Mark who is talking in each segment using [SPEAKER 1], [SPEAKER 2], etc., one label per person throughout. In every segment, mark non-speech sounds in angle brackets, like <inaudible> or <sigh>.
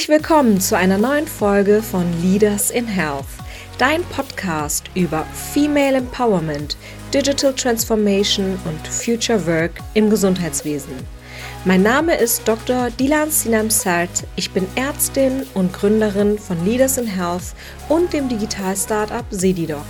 [SPEAKER 1] Herzlich willkommen zu einer neuen Folge von Leaders in Health, dein Podcast über Female Empowerment, Digital Transformation und Future Work im Gesundheitswesen. Mein Name ist Dr. Dilan Sinam Sart. Ich bin Ärztin und Gründerin von Leaders in Health und dem Digital-Startup Sedidoc.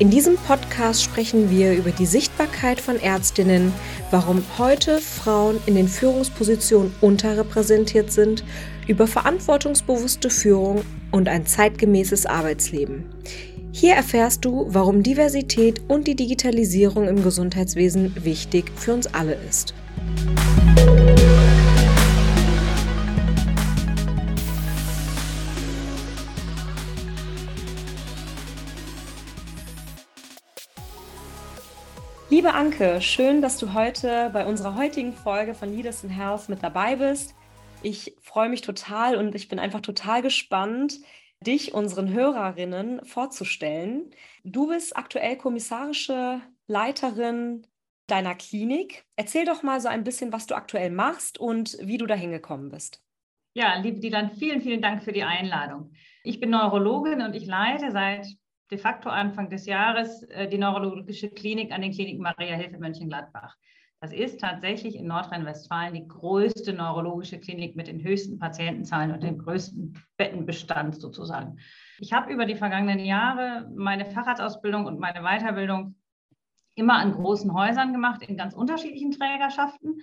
[SPEAKER 1] In diesem Podcast sprechen wir über die Sichtbarkeit von Ärztinnen, warum heute Frauen in den Führungspositionen unterrepräsentiert sind, über verantwortungsbewusste Führung und ein zeitgemäßes Arbeitsleben. Hier erfährst du, warum Diversität und die Digitalisierung im Gesundheitswesen wichtig für uns alle ist. Liebe Anke, schön, dass du heute bei unserer heutigen Folge von Leaders in Health mit dabei bist. Ich freue mich total und ich bin einfach total gespannt, dich unseren Hörerinnen vorzustellen. Du bist aktuell kommissarische Leiterin deiner Klinik. Erzähl doch mal so ein bisschen, was du aktuell machst und wie du dahin gekommen bist.
[SPEAKER 2] Ja, liebe Dilan, vielen, vielen Dank für die Einladung. Ich bin Neurologin und ich leite seit de facto Anfang des Jahres äh, die neurologische Klinik an den Kliniken Maria Hilfe Mönchengladbach. Das ist tatsächlich in Nordrhein-Westfalen die größte neurologische Klinik mit den höchsten Patientenzahlen und dem größten Bettenbestand sozusagen. Ich habe über die vergangenen Jahre meine Facharztausbildung und meine Weiterbildung immer an großen Häusern gemacht, in ganz unterschiedlichen Trägerschaften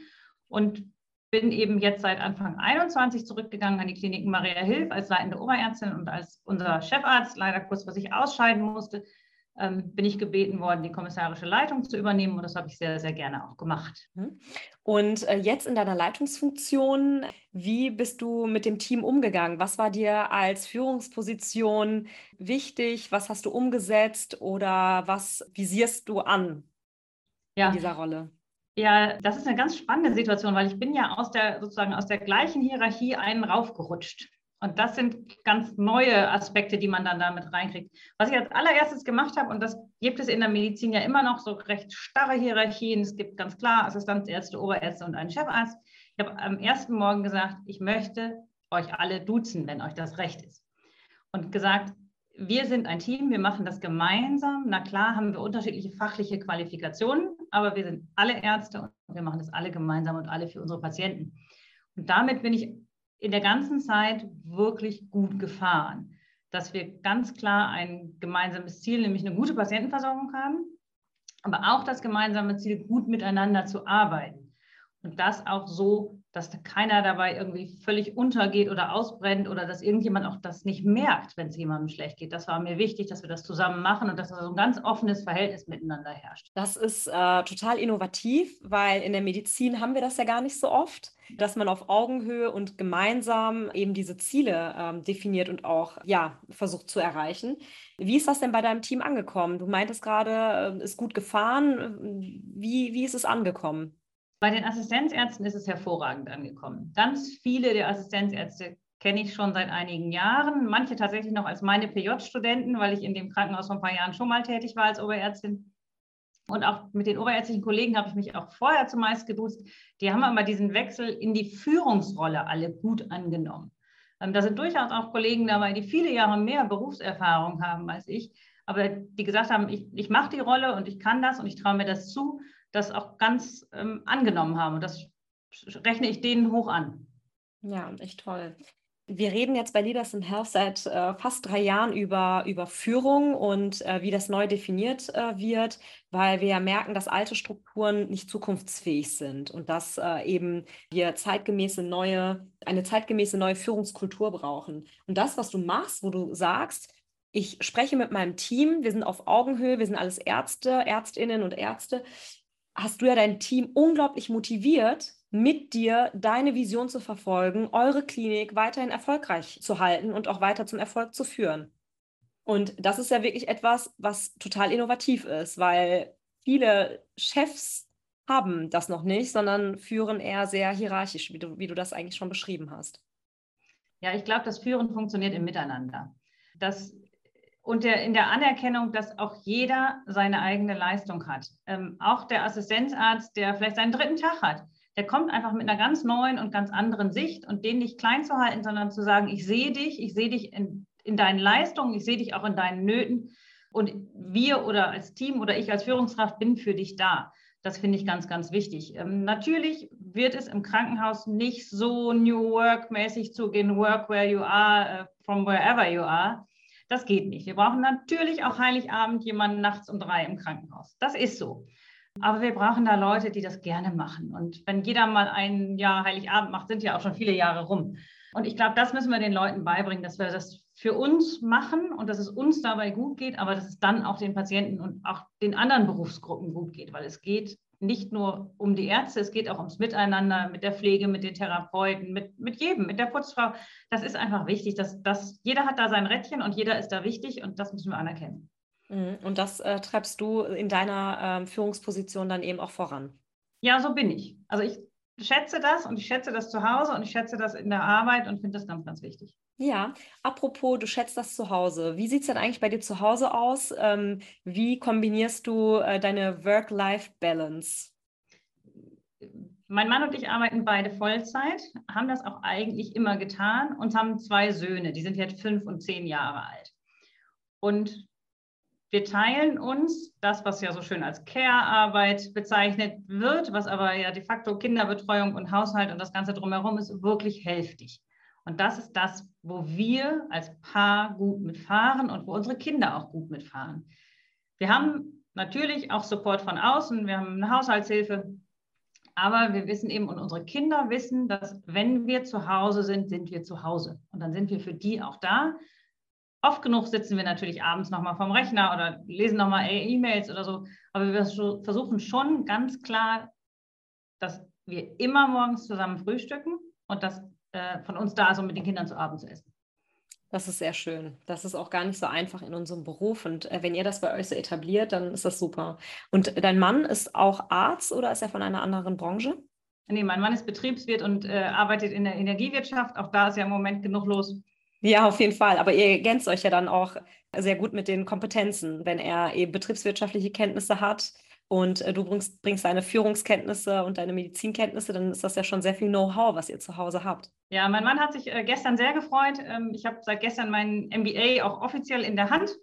[SPEAKER 2] und bin eben jetzt seit Anfang 21 zurückgegangen an die Kliniken Maria Hilf als leitende Oberärztin und als unser Chefarzt leider kurzfristig ausscheiden musste, bin ich gebeten worden, die kommissarische Leitung zu übernehmen und das habe ich sehr, sehr gerne auch gemacht.
[SPEAKER 1] Mhm. Und äh, jetzt in deiner Leitungsfunktion, wie bist du mit dem Team umgegangen? Was war dir als Führungsposition wichtig? Was hast du umgesetzt oder was visierst du an ja. in dieser Rolle?
[SPEAKER 2] Ja, das ist eine ganz spannende Situation, weil ich bin ja aus der sozusagen aus der gleichen Hierarchie einen raufgerutscht. Und das sind ganz neue Aspekte, die man dann damit reinkriegt. Was ich als allererstes gemacht habe, und das gibt es in der Medizin ja immer noch so recht starre Hierarchien. Es gibt ganz klar Assistenzärzte, Oberärzte und einen Chefarzt. Ich habe am ersten Morgen gesagt, ich möchte euch alle duzen, wenn euch das recht ist. Und gesagt, wir sind ein Team, wir machen das gemeinsam. Na klar haben wir unterschiedliche fachliche Qualifikationen, aber wir sind alle Ärzte und wir machen das alle gemeinsam und alle für unsere Patienten. Und damit bin ich in der ganzen Zeit wirklich gut gefahren, dass wir ganz klar ein gemeinsames Ziel, nämlich eine gute Patientenversorgung haben, aber auch das gemeinsame Ziel, gut miteinander zu arbeiten. Und das auch so dass keiner dabei irgendwie völlig untergeht oder ausbrennt oder dass irgendjemand auch das nicht merkt, wenn es jemandem schlecht geht. Das war mir wichtig, dass wir das zusammen machen und dass so ein ganz offenes Verhältnis miteinander herrscht.
[SPEAKER 1] Das ist äh, total innovativ, weil in der Medizin haben wir das ja gar nicht so oft, dass man auf Augenhöhe und gemeinsam eben diese Ziele ähm, definiert und auch ja, versucht zu erreichen. Wie ist das denn bei deinem Team angekommen? Du meintest gerade, äh, ist gut gefahren. Wie, wie ist es angekommen?
[SPEAKER 2] Bei den Assistenzärzten ist es hervorragend angekommen. Ganz viele der Assistenzärzte kenne ich schon seit einigen Jahren, manche tatsächlich noch als meine PJ-Studenten, weil ich in dem Krankenhaus vor ein paar Jahren schon mal tätig war als Oberärztin. Und auch mit den oberärztlichen Kollegen habe ich mich auch vorher zumeist geduzt. Die haben aber diesen Wechsel in die Führungsrolle alle gut angenommen. Ähm, da sind durchaus auch Kollegen dabei, die viele Jahre mehr Berufserfahrung haben als ich, aber die gesagt haben, ich, ich mache die Rolle und ich kann das und ich traue mir das zu das auch ganz ähm, angenommen haben. Und das rechne ich denen hoch an.
[SPEAKER 1] Ja, echt toll. Wir reden jetzt bei Leaders in Health seit äh, fast drei Jahren über, über Führung und äh, wie das neu definiert äh, wird, weil wir ja merken, dass alte Strukturen nicht zukunftsfähig sind und dass äh, eben wir zeitgemäße neue, eine zeitgemäße neue Führungskultur brauchen. Und das, was du machst, wo du sagst, ich spreche mit meinem Team, wir sind auf Augenhöhe, wir sind alles Ärzte, Ärztinnen und Ärzte hast du ja dein Team unglaublich motiviert, mit dir deine Vision zu verfolgen, eure Klinik weiterhin erfolgreich zu halten und auch weiter zum Erfolg zu führen. Und das ist ja wirklich etwas, was total innovativ ist, weil viele Chefs haben das noch nicht, sondern führen eher sehr hierarchisch, wie du, wie du das eigentlich schon beschrieben hast.
[SPEAKER 2] Ja, ich glaube, das Führen funktioniert im Miteinander. Das und der, in der Anerkennung, dass auch jeder seine eigene Leistung hat. Ähm, auch der Assistenzarzt, der vielleicht seinen dritten Tag hat, der kommt einfach mit einer ganz neuen und ganz anderen Sicht und den nicht klein zu halten, sondern zu sagen, ich sehe dich, ich sehe dich in, in deinen Leistungen, ich sehe dich auch in deinen Nöten und wir oder als Team oder ich als Führungskraft bin für dich da. Das finde ich ganz, ganz wichtig. Ähm, natürlich wird es im Krankenhaus nicht so New Work-mäßig zugehen, work where you are, uh, from wherever you are. Das geht nicht. Wir brauchen natürlich auch Heiligabend jemanden nachts um drei im Krankenhaus. Das ist so. Aber wir brauchen da Leute, die das gerne machen. Und wenn jeder mal ein Jahr Heiligabend macht, sind ja auch schon viele Jahre rum. Und ich glaube, das müssen wir den Leuten beibringen, dass wir das für uns machen und dass es uns dabei gut geht, aber dass es dann auch den Patienten und auch den anderen Berufsgruppen gut geht, weil es geht nicht nur um die Ärzte, es geht auch ums Miteinander mit der Pflege, mit den Therapeuten, mit, mit jedem, mit der Putzfrau. Das ist einfach wichtig, dass, dass jeder hat da sein Rädchen und jeder ist da wichtig und das müssen wir anerkennen.
[SPEAKER 1] Mhm. Und das äh, treibst du in deiner äh, Führungsposition dann eben auch voran.
[SPEAKER 2] Ja, so bin ich. Also ich schätze das und ich schätze das zu Hause und ich schätze das in der Arbeit und finde das ganz, ganz wichtig.
[SPEAKER 1] Ja, apropos, du schätzt das zu Hause. Wie sieht es denn eigentlich bei dir zu Hause aus? Ähm, wie kombinierst du äh, deine Work-Life-Balance?
[SPEAKER 2] Mein Mann und ich arbeiten beide Vollzeit, haben das auch eigentlich immer getan und haben zwei Söhne, die sind jetzt fünf und zehn Jahre alt. Und wir teilen uns das, was ja so schön als Care-Arbeit bezeichnet wird, was aber ja de facto Kinderbetreuung und Haushalt und das Ganze drumherum ist, wirklich hälftig. Und das ist das, wo wir als Paar gut mitfahren und wo unsere Kinder auch gut mitfahren. Wir haben natürlich auch Support von außen, wir haben eine Haushaltshilfe, aber wir wissen eben und unsere Kinder wissen, dass wenn wir zu Hause sind, sind wir zu Hause. Und dann sind wir für die auch da. Oft genug sitzen wir natürlich abends nochmal vom Rechner oder lesen nochmal E-Mails oder so. Aber wir versuchen schon ganz klar, dass wir immer morgens zusammen frühstücken und dass äh, von uns da ist, um mit den Kindern zu Abend zu essen.
[SPEAKER 1] Das ist sehr schön. Das ist auch gar nicht so einfach in unserem Beruf. Und äh, wenn ihr das bei euch so etabliert, dann ist das super. Und dein Mann ist auch Arzt oder ist er von einer anderen Branche?
[SPEAKER 2] Nee, mein Mann ist Betriebswirt und äh, arbeitet in der Energiewirtschaft. Auch da ist ja im Moment genug los.
[SPEAKER 1] Ja, auf jeden Fall. Aber ihr ergänzt euch ja dann auch sehr gut mit den Kompetenzen, wenn er eben betriebswirtschaftliche Kenntnisse hat und äh, du bringst, bringst deine Führungskenntnisse und deine Medizinkenntnisse, dann ist das ja schon sehr viel Know-how, was ihr zu Hause habt.
[SPEAKER 2] Ja, mein Mann hat sich äh, gestern sehr gefreut. Ähm, ich habe seit gestern meinen MBA auch offiziell in der Hand.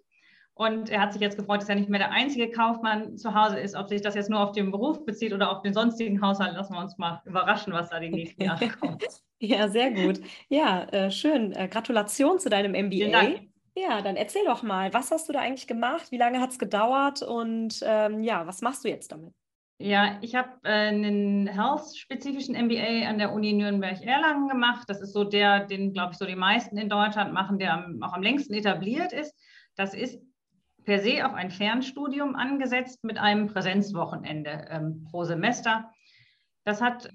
[SPEAKER 2] Und er hat sich jetzt gefreut, dass er nicht mehr der einzige Kaufmann zu Hause ist. Ob sich das jetzt nur auf den Beruf bezieht oder auf den sonstigen Haushalt, lassen wir uns mal überraschen, was da die nächsten Jahre kommt. <laughs>
[SPEAKER 1] ja, sehr gut. Ja, äh, schön. Äh, Gratulation zu deinem MBA. Vielen Dank. Ja, dann erzähl doch mal, was hast du da eigentlich gemacht? Wie lange hat es gedauert? Und ähm, ja, was machst du jetzt damit?
[SPEAKER 2] Ja, ich habe äh, einen health-spezifischen MBA an der Uni Nürnberg-Erlangen gemacht. Das ist so der, den, glaube ich, so die meisten in Deutschland machen, der am, auch am längsten etabliert ist. Das ist per se auf ein Fernstudium angesetzt mit einem Präsenzwochenende ähm, pro Semester. Das hat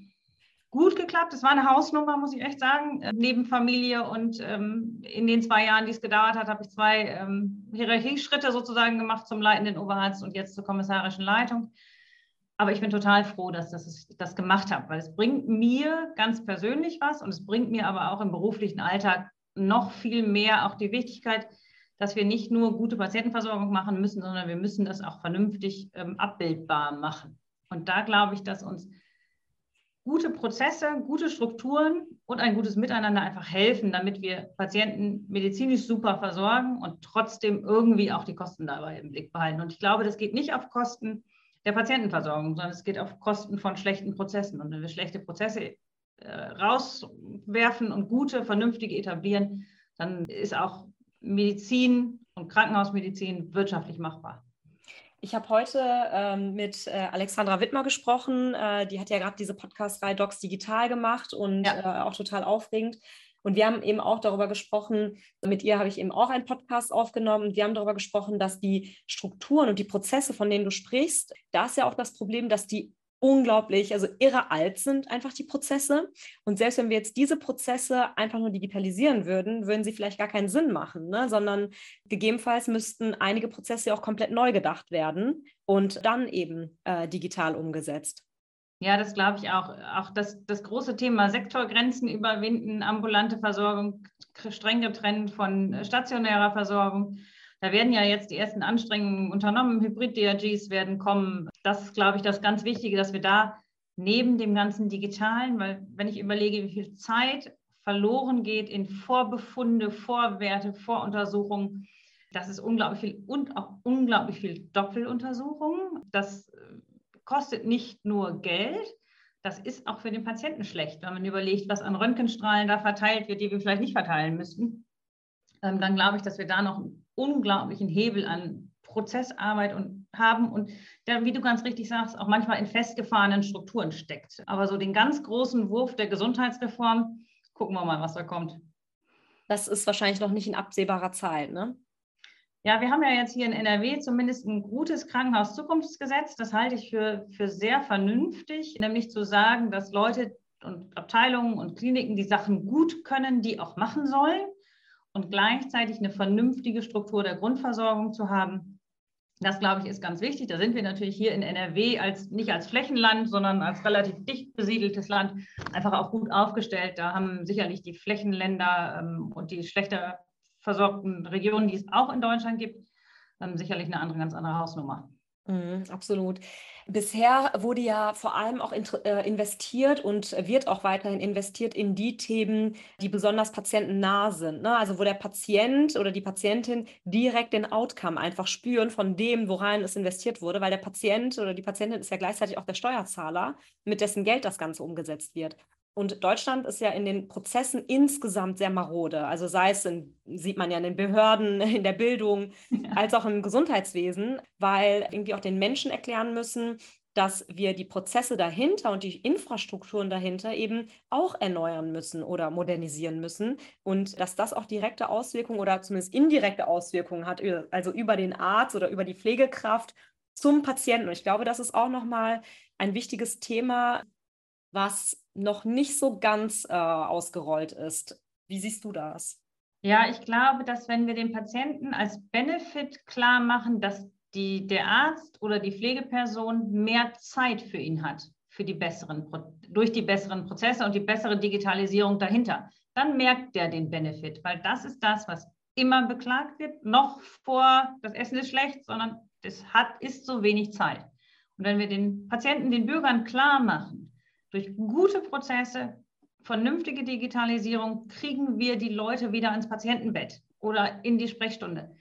[SPEAKER 2] gut geklappt. Es war eine Hausnummer, muss ich echt sagen. Äh, neben Familie und ähm, in den zwei Jahren, die es gedauert hat, habe ich zwei ähm, Hierarchieschritte sozusagen gemacht zum leitenden Oberarzt und jetzt zur kommissarischen Leitung. Aber ich bin total froh, dass, dass ich das gemacht habe, weil es bringt mir ganz persönlich was und es bringt mir aber auch im beruflichen Alltag noch viel mehr auch die Wichtigkeit, dass wir nicht nur gute Patientenversorgung machen müssen, sondern wir müssen das auch vernünftig ähm, abbildbar machen. Und da glaube ich, dass uns gute Prozesse, gute Strukturen und ein gutes Miteinander einfach helfen, damit wir Patienten medizinisch super versorgen und trotzdem irgendwie auch die Kosten dabei im Blick behalten. Und ich glaube, das geht nicht auf Kosten der Patientenversorgung, sondern es geht auf Kosten von schlechten Prozessen. Und wenn wir schlechte Prozesse äh, rauswerfen und gute, vernünftige etablieren, dann ist auch Medizin und Krankenhausmedizin wirtschaftlich machbar.
[SPEAKER 1] Ich habe heute ähm, mit äh, Alexandra Wittmer gesprochen. Äh, die hat ja gerade diese Podcast-Reihe Docs Digital gemacht und ja. äh, auch total aufregend. Und wir haben eben auch darüber gesprochen, mit ihr habe ich eben auch einen Podcast aufgenommen. Wir haben darüber gesprochen, dass die Strukturen und die Prozesse, von denen du sprichst, da ist ja auch das Problem, dass die unglaublich, also irre alt sind einfach die Prozesse. Und selbst wenn wir jetzt diese Prozesse einfach nur digitalisieren würden, würden sie vielleicht gar keinen Sinn machen, ne? sondern gegebenenfalls müssten einige Prozesse auch komplett neu gedacht werden und dann eben äh, digital umgesetzt.
[SPEAKER 2] Ja, das glaube ich auch. Auch das, das große Thema Sektorgrenzen überwinden, ambulante Versorgung streng getrennt von stationärer Versorgung. Da werden ja jetzt die ersten Anstrengungen unternommen. Hybrid-DRGs werden kommen. Das ist, glaube ich, das ganz Wichtige, dass wir da neben dem ganzen Digitalen, weil wenn ich überlege, wie viel Zeit verloren geht in Vorbefunde, Vorwerte, Voruntersuchungen, das ist unglaublich viel und auch unglaublich viel Doppeluntersuchungen. Das äh, kostet nicht nur Geld, das ist auch für den Patienten schlecht, wenn man überlegt, was an Röntgenstrahlen da verteilt wird, die wir vielleicht nicht verteilen müssten. Ähm, dann glaube ich, dass wir da noch einen unglaublichen Hebel an Prozessarbeit und haben und der, wie du ganz richtig sagst, auch manchmal in festgefahrenen Strukturen steckt. Aber so den ganz großen Wurf der Gesundheitsreform, gucken wir mal, was da kommt.
[SPEAKER 1] Das ist wahrscheinlich noch nicht in absehbarer Zeit, ne?
[SPEAKER 2] Ja, wir haben ja jetzt hier in NRW zumindest ein gutes Krankenhauszukunftsgesetz. Das halte ich für, für sehr vernünftig, nämlich zu sagen, dass Leute und Abteilungen und Kliniken die Sachen gut können, die auch machen sollen und gleichzeitig eine vernünftige Struktur der Grundversorgung zu haben. Das, glaube ich, ist ganz wichtig. Da sind wir natürlich hier in NRW als, nicht als Flächenland, sondern als relativ dicht besiedeltes Land einfach auch gut aufgestellt. Da haben sicherlich die Flächenländer ähm, und die schlechter versorgten Regionen, die es auch in Deutschland gibt, ähm, sicherlich eine andere, ganz andere Hausnummer.
[SPEAKER 1] Mhm, absolut. Bisher wurde ja vor allem auch äh, investiert und wird auch weiterhin investiert in die Themen, die besonders patientennah sind. Ne? Also wo der Patient oder die Patientin direkt den Outcome einfach spüren von dem, worein es investiert wurde, weil der Patient oder die Patientin ist ja gleichzeitig auch der Steuerzahler, mit dessen Geld das Ganze umgesetzt wird. Und Deutschland ist ja in den Prozessen insgesamt sehr marode. Also sei es, in, sieht man ja in den Behörden, <laughs> in der Bildung, ja. als auch im Gesundheitswesen, weil irgendwie auch den Menschen erklären müssen, dass wir die Prozesse dahinter und die Infrastrukturen dahinter eben auch erneuern müssen oder modernisieren müssen und dass das auch direkte Auswirkungen oder zumindest indirekte Auswirkungen hat, also über den Arzt oder über die Pflegekraft zum Patienten. Und ich glaube, das ist auch nochmal ein wichtiges Thema, was noch nicht so ganz äh, ausgerollt ist. Wie siehst du das?
[SPEAKER 2] Ja, ich glaube, dass wenn wir den Patienten als Benefit klar machen, dass die, der Arzt oder die Pflegeperson mehr Zeit für ihn hat, für die besseren, durch die besseren Prozesse und die bessere Digitalisierung dahinter, dann merkt der den Benefit, weil das ist das, was immer beklagt wird, noch vor, das Essen ist schlecht, sondern es hat, ist so wenig Zeit. Und wenn wir den Patienten, den Bürgern klar machen, durch gute Prozesse, vernünftige Digitalisierung kriegen wir die Leute wieder ins Patientenbett oder in die Sprechstunde.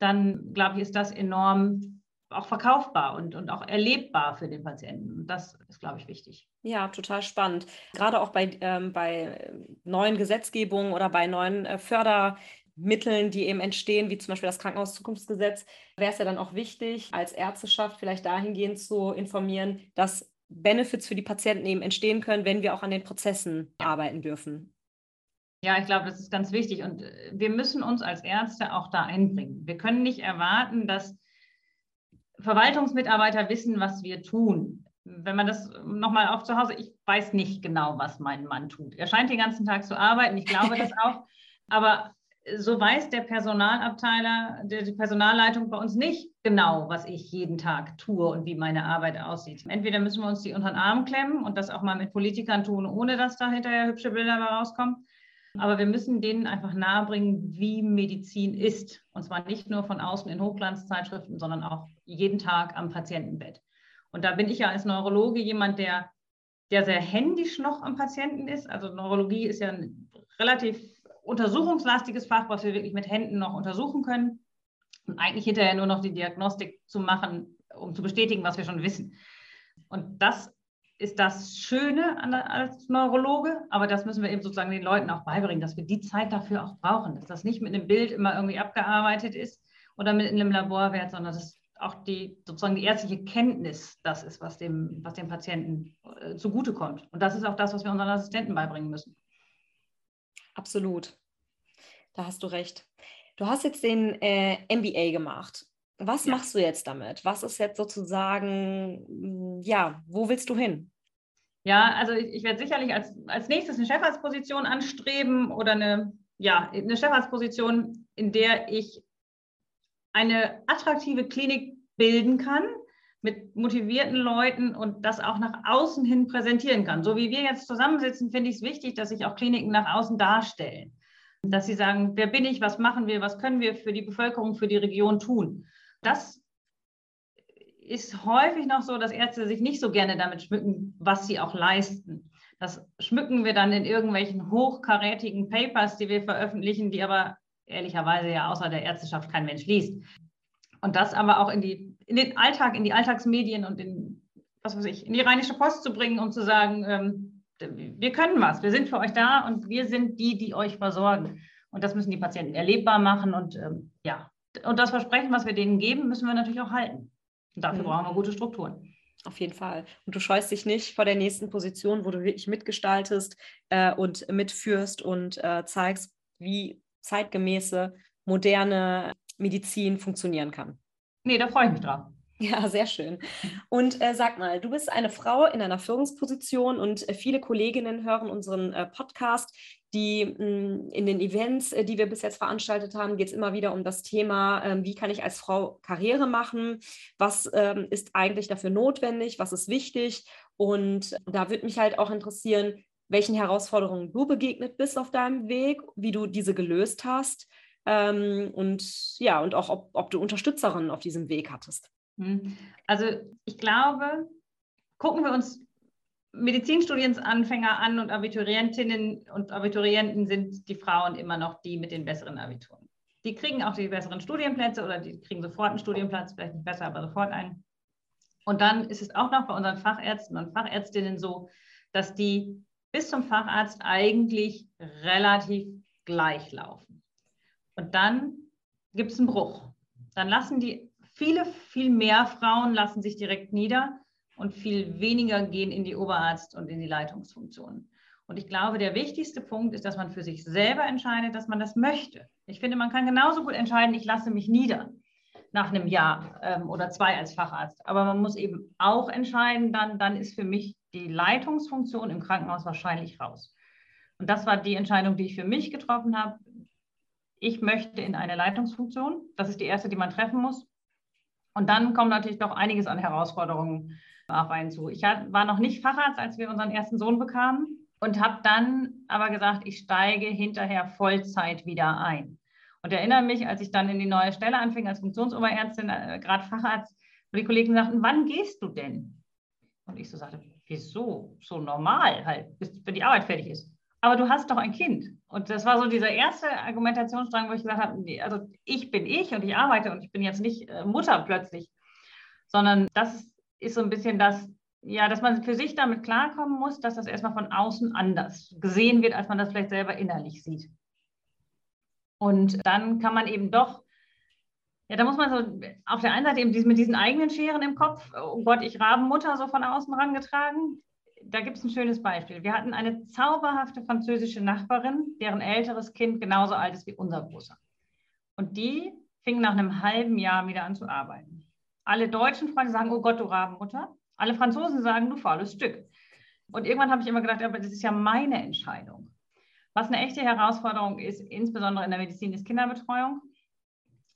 [SPEAKER 2] Dann, glaube ich, ist das enorm auch verkaufbar und, und auch erlebbar für den Patienten. Und das ist, glaube ich, wichtig.
[SPEAKER 1] Ja, total spannend. Gerade auch bei, ähm, bei neuen Gesetzgebungen oder bei neuen äh, Fördermitteln, die eben entstehen, wie zum Beispiel das Krankenhauszukunftsgesetz, wäre es ja dann auch wichtig, als Ärzteschaft vielleicht dahingehend zu informieren, dass Benefits für die Patienten eben entstehen können, wenn wir auch an den Prozessen arbeiten dürfen.
[SPEAKER 2] Ja, ich glaube, das ist ganz wichtig. Und äh, wir müssen uns als Ärzte auch da einbringen. Wir können nicht erwarten, dass Verwaltungsmitarbeiter wissen, was wir tun. Wenn man das nochmal auf zu Hause, ich weiß nicht genau, was mein Mann tut. Er scheint den ganzen Tag zu arbeiten, ich glaube das <laughs> auch. Aber so weiß der Personalabteiler, die Personalleitung bei uns nicht genau, was ich jeden Tag tue und wie meine Arbeit aussieht. Entweder müssen wir uns die unter den Arm klemmen und das auch mal mit Politikern tun, ohne dass da hinterher hübsche Bilder rauskommen. Aber wir müssen denen einfach nahebringen, wie Medizin ist. Und zwar nicht nur von außen in Hochglanzzeitschriften, sondern auch jeden Tag am Patientenbett. Und da bin ich ja als Neurologe jemand, der, der sehr händisch noch am Patienten ist. Also Neurologie ist ja ein relativ untersuchungslastiges Fach, was wir wirklich mit Händen noch untersuchen können und eigentlich hinterher nur noch die Diagnostik zu machen, um zu bestätigen, was wir schon wissen. Und das ist das Schöne an, als Neurologe, aber das müssen wir eben sozusagen den Leuten auch beibringen, dass wir die Zeit dafür auch brauchen, dass das nicht mit einem Bild immer irgendwie abgearbeitet ist oder mit einem Laborwert, sondern dass auch die sozusagen die ärztliche Kenntnis das ist, was dem, was dem Patienten äh, zugutekommt. Und das ist auch das, was wir unseren Assistenten beibringen müssen.
[SPEAKER 1] Absolut. Da hast du recht. Du hast jetzt den äh, MBA gemacht. Was ja. machst du jetzt damit? Was ist jetzt sozusagen, hm, ja, wo willst du hin?
[SPEAKER 2] Ja, also ich, ich werde sicherlich als, als nächstes eine Chefarztposition anstreben oder eine, ja, eine Chefarztposition, in der ich eine attraktive Klinik bilden kann mit motivierten Leuten und das auch nach außen hin präsentieren kann. So wie wir jetzt zusammensitzen, finde ich es wichtig, dass sich auch Kliniken nach außen darstellen dass sie sagen, wer bin ich, was machen wir, was können wir für die Bevölkerung, für die Region tun. Das ist häufig noch so, dass Ärzte sich nicht so gerne damit schmücken, was sie auch leisten. Das schmücken wir dann in irgendwelchen hochkarätigen Papers, die wir veröffentlichen, die aber ehrlicherweise ja außer der Ärzteschaft kein Mensch liest. Und das aber auch in, die, in den Alltag, in die Alltagsmedien und in, was weiß ich, in die Rheinische Post zu bringen, um zu sagen, ähm, wir können was, wir sind für euch da und wir sind die, die euch versorgen. Und das müssen die Patienten erlebbar machen und ähm, ja, und das Versprechen, was wir denen geben, müssen wir natürlich auch halten. Und dafür mhm. brauchen wir gute Strukturen.
[SPEAKER 1] Auf jeden Fall. Und du scheust dich nicht vor der nächsten Position, wo du wirklich mitgestaltest äh, und mitführst und äh, zeigst, wie zeitgemäße, moderne Medizin funktionieren kann.
[SPEAKER 2] Nee, da freue ich mich drauf.
[SPEAKER 1] Ja, sehr schön. Und äh, sag mal, du bist eine Frau in einer Führungsposition und äh, viele Kolleginnen hören unseren äh, Podcast. Die mh, hm, in den Events, äh, die wir bis jetzt veranstaltet haben, geht es immer wieder um das Thema, ähm, wie kann ich als Frau Karriere machen? Was ähm, ist eigentlich dafür notwendig? Was ist wichtig? Und da würde mich halt auch interessieren, welchen Herausforderungen du begegnet bist auf deinem Weg, wie du diese gelöst hast. Ähm, und ja, und auch, ob, ob du Unterstützerinnen auf diesem Weg hattest.
[SPEAKER 2] Hm. Also ich glaube, gucken wir uns Medizinstudiensanfänger an und Abiturientinnen und Abiturienten sind die Frauen immer noch die mit den besseren Abituren. Die kriegen auch die besseren Studienplätze oder die kriegen sofort einen Studienplatz, vielleicht nicht besser, aber sofort einen. Und dann ist es auch noch bei unseren Fachärzten und Fachärztinnen so, dass die bis zum Facharzt eigentlich relativ gleich laufen. Und dann gibt es einen Bruch. Dann lassen die Viele, viel mehr Frauen lassen sich direkt nieder und viel weniger gehen in die Oberarzt- und in die Leitungsfunktionen. Und ich glaube, der wichtigste Punkt ist, dass man für sich selber entscheidet, dass man das möchte. Ich finde, man kann genauso gut entscheiden, ich lasse mich nieder nach einem Jahr ähm, oder zwei als Facharzt. Aber man muss eben auch entscheiden, dann, dann ist für mich die Leitungsfunktion im Krankenhaus wahrscheinlich raus. Und das war die Entscheidung, die ich für mich getroffen habe. Ich möchte in eine Leitungsfunktion. Das ist die erste, die man treffen muss. Und dann kommt natürlich noch einiges an Herausforderungen auf einen zu. Ich war noch nicht Facharzt, als wir unseren ersten Sohn bekamen und habe dann aber gesagt, ich steige hinterher Vollzeit wieder ein. Und erinnere mich, als ich dann in die neue Stelle anfing als Funktionsoberärztin, äh, gerade Facharzt, wo die Kollegen sagten, wann gehst du denn? Und ich so sagte, wieso? So normal halt, bis die Arbeit fertig ist aber du hast doch ein Kind. Und das war so dieser erste Argumentationsstrang, wo ich gesagt habe, nee, also ich bin ich und ich arbeite und ich bin jetzt nicht äh, Mutter plötzlich, sondern das ist so ein bisschen das, ja, dass man für sich damit klarkommen muss, dass das erstmal von außen anders gesehen wird, als man das vielleicht selber innerlich sieht. Und dann kann man eben doch, ja, da muss man so auf der einen Seite eben mit diesen eigenen Scheren im Kopf, oh Gott, ich Rabenmutter so von außen rangetragen, da gibt es ein schönes Beispiel. Wir hatten eine zauberhafte französische Nachbarin, deren älteres Kind genauso alt ist wie unser großer. Und die fing nach einem halben Jahr wieder an zu arbeiten. Alle deutschen Freunde sagen, oh Gott, du Rabenmutter. Alle Franzosen sagen, du faules Stück. Und irgendwann habe ich immer gedacht, aber das ist ja meine Entscheidung. Was eine echte Herausforderung ist, insbesondere in der Medizin, ist Kinderbetreuung.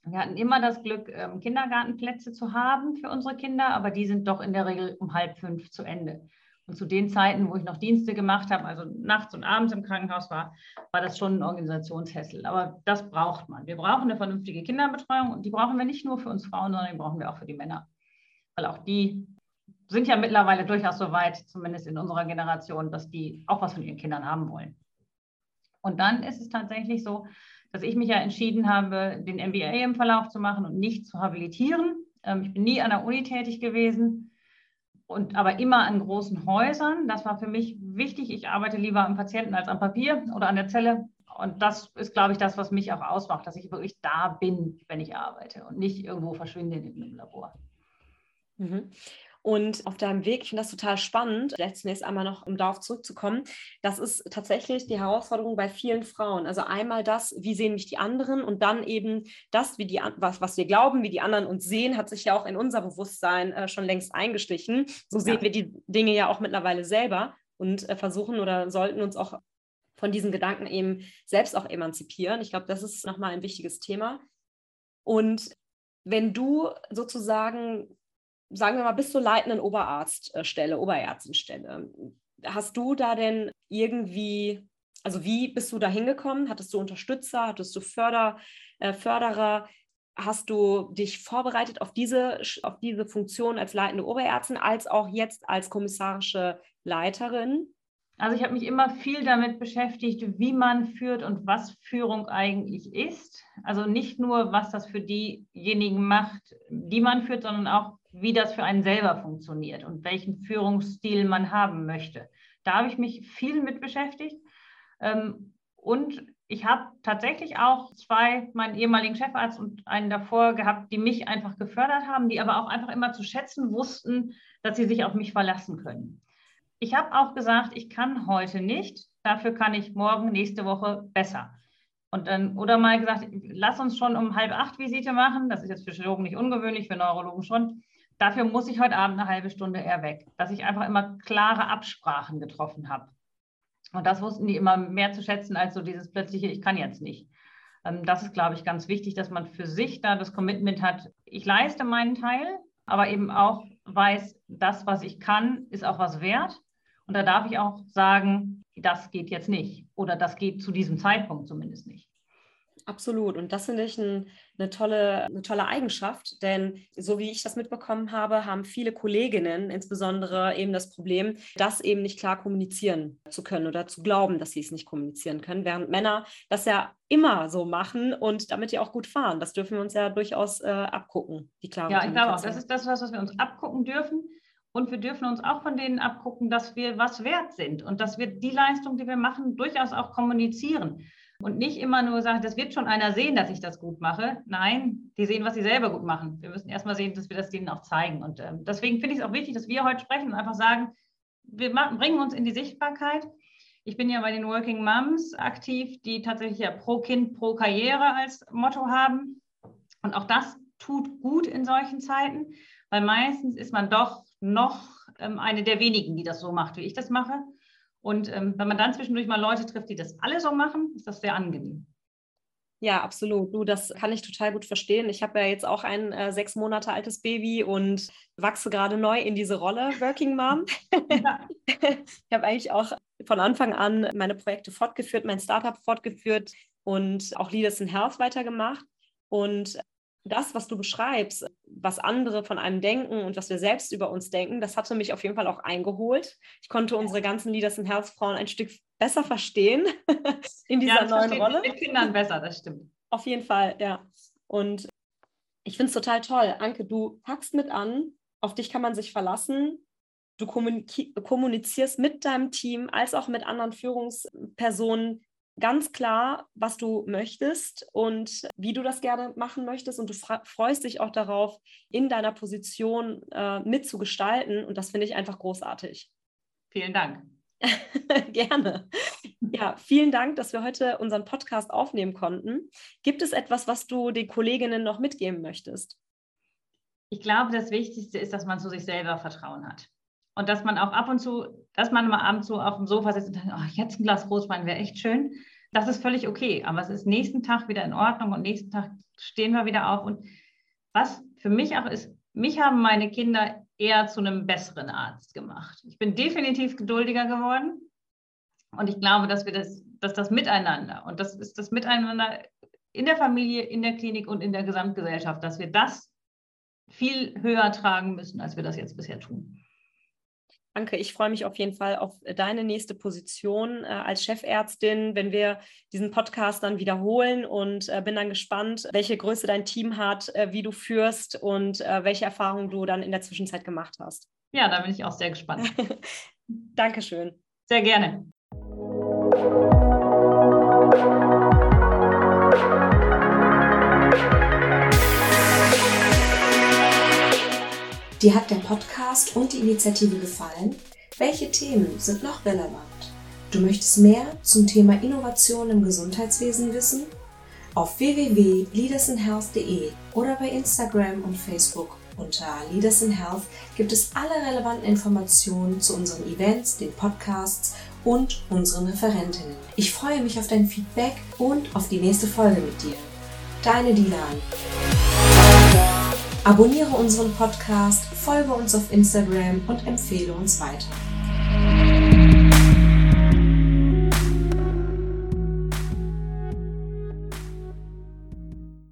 [SPEAKER 2] Wir hatten immer das Glück, ähm, Kindergartenplätze zu haben für unsere Kinder, aber die sind doch in der Regel um halb fünf zu Ende. Und zu den Zeiten, wo ich noch Dienste gemacht habe, also nachts und abends im Krankenhaus war, war das schon ein Organisationshässel. Aber das braucht man. Wir brauchen eine vernünftige Kinderbetreuung und die brauchen wir nicht nur für uns Frauen, sondern die brauchen wir auch für die Männer. Weil auch die sind ja mittlerweile durchaus so weit, zumindest in unserer Generation, dass die auch was von ihren Kindern haben wollen. Und dann ist es tatsächlich so, dass ich mich ja entschieden habe, den MBA im Verlauf zu machen und nicht zu habilitieren. Ähm, ich bin nie an der Uni tätig gewesen und aber immer an großen Häusern. Das war für mich wichtig. Ich arbeite lieber am Patienten als am Papier oder an der Zelle. Und das ist, glaube ich, das, was mich auch ausmacht, dass ich wirklich da bin, wenn ich arbeite und nicht irgendwo verschwinde in einem Labor.
[SPEAKER 1] Mhm. Und auf deinem Weg, ich finde das total spannend, vielleicht zunächst einmal noch, um darauf zurückzukommen, das ist tatsächlich die Herausforderung bei vielen Frauen. Also einmal das, wie sehen mich die anderen und dann eben das, wie die, was, was wir glauben, wie die anderen uns sehen, hat sich ja auch in unser Bewusstsein äh, schon längst eingeschlichen. So sehen ja. wir die Dinge ja auch mittlerweile selber und äh, versuchen oder sollten uns auch von diesen Gedanken eben selbst auch emanzipieren. Ich glaube, das ist nochmal ein wichtiges Thema. Und wenn du sozusagen sagen wir mal, bis zur leitenden Oberarztstelle, Oberärztenstelle. Hast du da denn irgendwie, also wie bist du da hingekommen? Hattest du Unterstützer, hattest du Förder, äh, Förderer? hast du dich vorbereitet auf diese, auf diese Funktion als leitende Oberärztin, als auch jetzt als kommissarische Leiterin?
[SPEAKER 2] Also ich habe mich immer viel damit beschäftigt, wie man führt und was Führung eigentlich ist. Also nicht nur, was das für diejenigen macht, die man führt, sondern auch, wie das für einen selber funktioniert und welchen Führungsstil man haben möchte. Da habe ich mich viel mit beschäftigt. Ähm, und ich habe tatsächlich auch zwei, meinen ehemaligen Chefarzt und einen davor gehabt, die mich einfach gefördert haben, die aber auch einfach immer zu schätzen wussten, dass sie sich auf mich verlassen können. Ich habe auch gesagt, ich kann heute nicht, dafür kann ich morgen, nächste Woche besser. Und dann, oder mal gesagt, lass uns schon um halb acht Visite machen. Das ist jetzt für Chirurgen nicht ungewöhnlich, für Neurologen schon. Dafür muss ich heute Abend eine halbe Stunde eher weg, dass ich einfach immer klare Absprachen getroffen habe. Und das wussten die immer mehr zu schätzen als so dieses plötzliche, ich kann jetzt nicht. Ähm, das ist, glaube ich, ganz wichtig, dass man für sich da das Commitment hat, ich leiste meinen Teil, aber eben auch weiß, das, was ich kann, ist auch was wert. Und da darf ich auch sagen, das geht jetzt nicht oder das geht zu diesem Zeitpunkt zumindest nicht.
[SPEAKER 1] Absolut. Und das finde ich ein, eine, tolle, eine tolle Eigenschaft, denn so wie ich das mitbekommen habe, haben viele Kolleginnen insbesondere eben das Problem, das eben nicht klar kommunizieren zu können oder zu glauben, dass sie es nicht kommunizieren können, während Männer das ja immer so machen und damit ja auch gut fahren. Das dürfen wir uns ja durchaus äh, abgucken,
[SPEAKER 2] die klare Ja, ich glaube auch, das ist das, was wir uns abgucken dürfen. Und wir dürfen uns auch von denen abgucken, dass wir was wert sind und dass wir die Leistung, die wir machen, durchaus auch kommunizieren. Und nicht immer nur sagen, das wird schon einer sehen, dass ich das gut mache. Nein, die sehen, was sie selber gut machen. Wir müssen erstmal sehen, dass wir das denen auch zeigen. Und ähm, deswegen finde ich es auch wichtig, dass wir heute sprechen und einfach sagen, wir machen, bringen uns in die Sichtbarkeit. Ich bin ja bei den Working Moms aktiv, die tatsächlich ja pro Kind, pro Karriere als Motto haben. Und auch das tut gut in solchen Zeiten, weil meistens ist man doch noch ähm, eine der wenigen, die das so macht, wie ich das mache. Und ähm, wenn man dann zwischendurch mal Leute trifft, die das alle so machen, ist das sehr angenehm.
[SPEAKER 1] Ja, absolut. Du, das kann ich total gut verstehen. Ich habe ja jetzt auch ein äh, sechs Monate altes Baby und wachse gerade neu in diese Rolle Working Mom. <laughs> Ja. <laughs> ich habe eigentlich auch von Anfang an meine Projekte fortgeführt, mein Startup fortgeführt und auch Leaders in Health weitergemacht. Und das, was du beschreibst, was andere von einem denken und was wir selbst über uns denken, das hatte mich auf jeden Fall auch eingeholt. Ich konnte unsere ganzen Leaders in Health Frauen ein Stück besser verstehen <laughs> in dieser ja, neuen Rolle.
[SPEAKER 2] Mit Kindern besser, das stimmt.
[SPEAKER 1] Auf jeden Fall, ja. Und ich finde es total toll. Anke, du packst mit an, auf dich kann man sich verlassen. Du kommunizierst mit deinem Team als auch mit anderen Führungspersonen ganz klar, was du möchtest und wie du das gerne machen möchtest. Und du freust dich auch darauf, in deiner Position äh, mitzugestalten. Und das finde ich einfach großartig.
[SPEAKER 2] Vielen Dank. <laughs>
[SPEAKER 1] gerne. Ja, vielen Dank, dass wir heute unseren Podcast aufnehmen konnten. Gibt es etwas, was du den Kolleginnen noch mitgeben möchtest?
[SPEAKER 2] Ich glaube, das Wichtigste ist, dass man zu sich selber Vertrauen hat. Und dass man auch ab und zu, dass man mal abends so auf dem Sofa sitzt und denkt, oh, jetzt ein Glas Rotwein wäre echt schön. Das ist völlig okay. Aber es ist nächsten Tag wieder in Ordnung und nächsten Tag stehen wir wieder auf. Und was für mich auch ist, mich haben meine Kinder eher zu einem besseren Arzt gemacht. Ich bin definitiv geduldiger geworden. Und ich glaube, dass wir das, dass das Miteinander und das ist das Miteinander in der Familie, in der Klinik und in der Gesamtgesellschaft, dass wir das viel höher tragen müssen, als wir das jetzt bisher tun.
[SPEAKER 1] Danke, ich freue mich auf jeden Fall auf deine nächste Position äh, als Chefärztin, wenn wir diesen Podcast dann wiederholen und äh, bin dann gespannt, welche Größe dein Team hat, äh, wie du führst und äh, welche Erfahrungen du dann in der Zwischenzeit gemacht hast.
[SPEAKER 2] Ja, da bin ich auch sehr gespannt. <laughs>
[SPEAKER 1] Dankeschön.
[SPEAKER 2] Sehr gerne.
[SPEAKER 3] Dir hat der Podcast und die Initiative gefallen? Welche Themen sind noch relevant? Du möchtest mehr zum Thema Innovation im Gesundheitswesen wissen? Auf www.leadersinhealth.de oder bei Instagram und Facebook unter Leaders in Health gibt es alle relevanten Informationen zu unseren Events, den Podcasts und unseren Referentinnen. Ich freue mich auf dein Feedback und auf die nächste Folge mit dir. Deine Dilan. Abonniere unseren Podcast, folge uns auf Instagram und empfehle uns weiter.